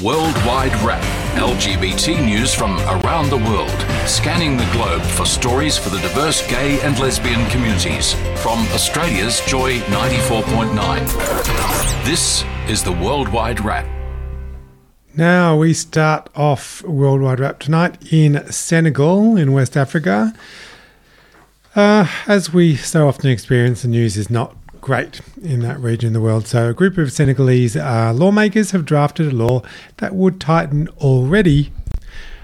Worldwide Wrap LGBT news from around the world, scanning the globe for stories for the diverse gay and lesbian communities. From Australia's Joy 94.9. This is the Worldwide Wrap. Now we start off Worldwide Wrap tonight in Senegal, in West Africa. Uh, as we so often experience, the news is not great in that region of the world. So, a group of Senegalese uh, lawmakers have drafted a law that would tighten already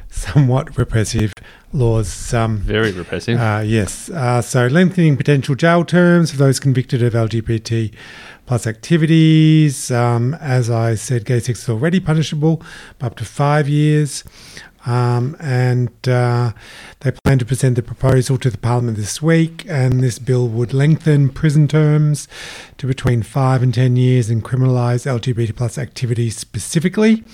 somewhat repressive laws. Um, Very repressive. uh, yes. Uh, so, lengthening potential jail terms for those convicted of LGBT plus activities. Um, as I said, gay sex is already punishable by up to five years. Um, and uh, they plan to present the proposal to the Parliament this week. And this bill would lengthen prison terms to between five and ten years and criminalise LGBT plus activities specifically.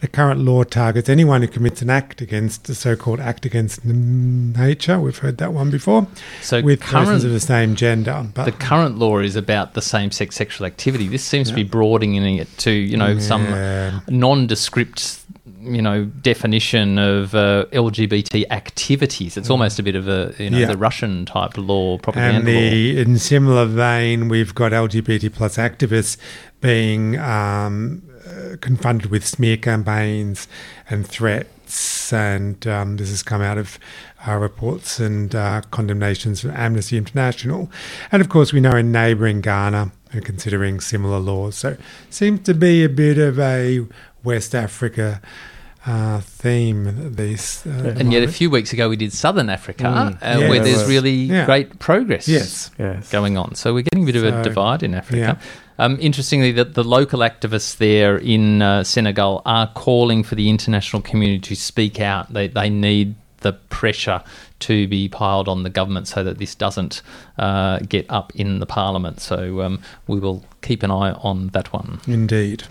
The current law targets anyone who commits an act against the so-called act against n- nature. We've heard that one before. So with current- persons of the same gender, but the current law is about the same-sex sexual activity. This seems to be broadening it to you know Yeah. some nondescript you know definition of uh, LGBT activities. It's almost a bit of a you know Yeah. the Russian type law propaganda and the in similar vein, we've got LGBT plus activists being um, uh, confronted with smear campaigns and threats, and um, this has come out of uh, reports and uh, condemnations from Amnesty International, and of course we know in neighbouring Ghana are considering similar laws. So seems to be a bit of a West Africa. Uh, theme these uh, law. And yet, a few weeks ago, we did Southern Africa, uh, Yeah, where there's was. really Yeah. great progress. Yes. Yes. going on. So we're getting a bit of a divide in Africa. yeah. Um, interestingly, that the local activists there in uh, Senegal are calling for the international community to speak out. They they need the pressure to be piled on the government so that this doesn't uh, get up in the parliament. So um, we will keep an eye on that one. indeed.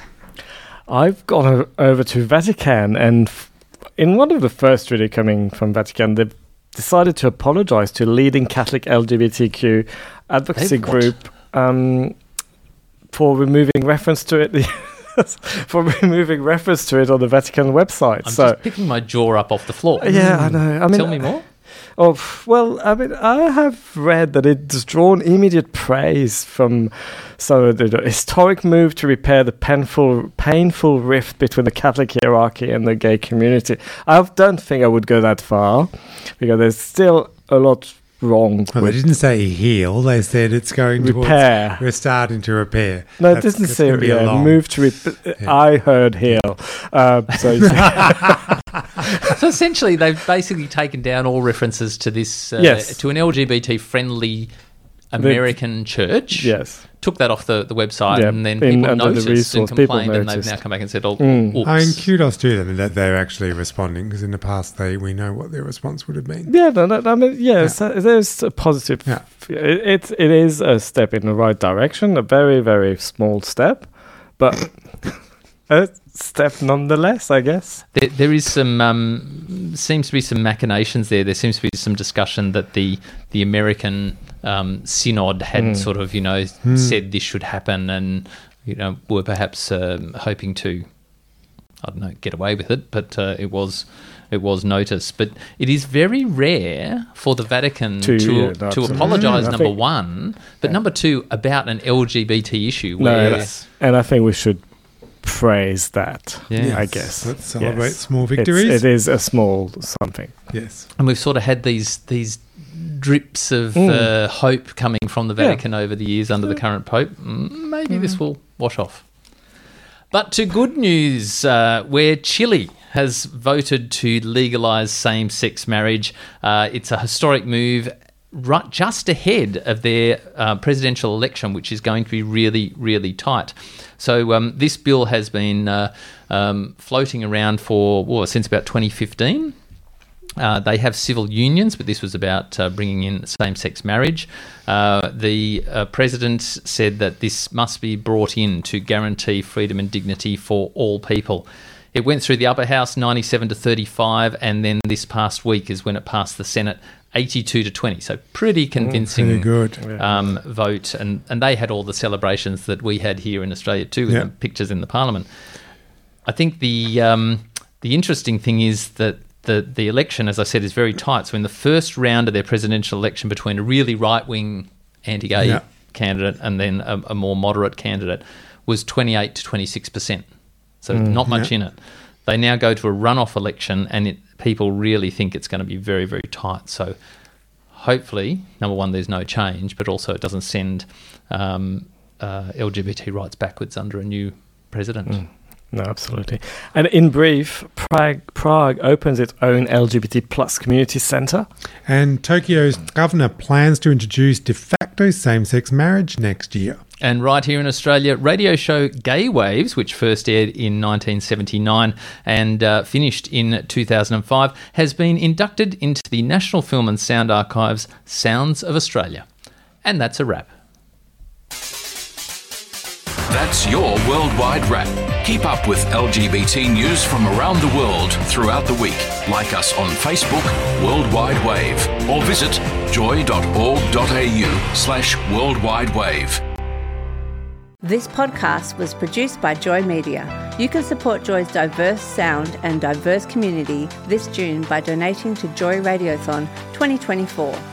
I've gone over to Vatican, and f- in one of the first really coming from Vatican, they've decided to apologize to leading Catholic LGBTQ advocacy They've group um, for removing reference to it. for removing reference to it on the Vatican website. I'm so just picking my jaw up off the floor. yeah, I know. I mean, Tell me more. Oh f- well, I mean, I have read that it's drawn immediate praise from so the, the historic move to repair the painful, painful rift between the Catholic hierarchy and the gay community. I don't think I would go that far because there's still a lot wrong Well, they didn't say heal. They said it's going to repair. We're starting to repair. No, it That's- doesn't that's say gonna a yeah, long- move to rep- Yeah. I heard heal. Um, so So essentially, they've basically taken down all references to this, uh, Yes. to an LGBT friendly American church. yes, Took that off the, the website, Yeah, and then in- people under the noticed and resource, people complained, and they've now come back and said, "Oh, Mm. oops." I mean, kudos to them that they're actually responding because in the past they we know what their response would have been. Yeah, no, no, I mean, yes, uh, there's a positive. Yeah. It, it it is a step in the right direction, a very very small step, but a step nonetheless, I guess. There, there is some um, seems to be some machinations there. There seems to be some discussion that the the American um, synod had Mm. sort of you know said this should happen, and you know were perhaps um, hoping to I don't know get away with it, but uh, it was. It was noticed, but it is very rare for the Vatican To- to yeah, to absolutely. apologise. Mm, number think- one, but number two about an LGBT issue. No, Where that's- and I think we should praise that. Yeah. I guess. Let's celebrate Yes. small It's- victories. it is a small something. yes. and we've sort of had these these drips of Mm. uh, hope coming from the Yeah. Vatican over the years under the current pope. Mm, Maybe this will wash off. But to good news, uh, where Chile has voted to legalise same-sex marriage, uh, it's a historic move. Right, just ahead of their uh, presidential election, which is going to be really, really tight. So um, this bill has been uh, um, floating around for well, since about 2015. Uh, they have civil unions, but this was about uh, bringing in same sex marriage. Uh, the uh, president said that this must be brought in to guarantee freedom and dignity for all people. It went through the upper house 97 to 35, and then this past week is when it passed the Senate 82 to 20. So pretty convincing pretty good. Um, vote. And, and they had all the celebrations that we had here in Australia too, with Yeah. the pictures in the parliament. I think the um, the interesting thing is that the the election, as I said, is very tight. So in the first round of their presidential election, between a really right wing anti gay Yeah. candidate and then a, a more moderate candidate, was twenty eight to twenty six percent. So not much in it. They now go to a runoff election, and it, people really think it's going to be very very tight. So hopefully, number one, there's no change, but also it doesn't send um, uh, LGBT rights backwards under a new president. No, absolutely. And in brief, Prague, Prague opens its own LGBT plus community centre. And Tokyo's governor plans to introduce de facto same sex marriage next year. And right here in Australia, radio show Gay Waves, which first aired in 1979 and uh, finished in 2005, has been inducted into the National Film and Sound Archive's Sounds of Australia. And that's a wrap. That's your Worldwide Wrap. Keep up with LGBT news from around the world throughout the week. Like us on Facebook, Worldwide Wave, or visit joy.org.au slash worldwide wave. This podcast was produced by Joy Media. You can support Joy's diverse sound and diverse community this June by donating to Joy Radiothon 2024.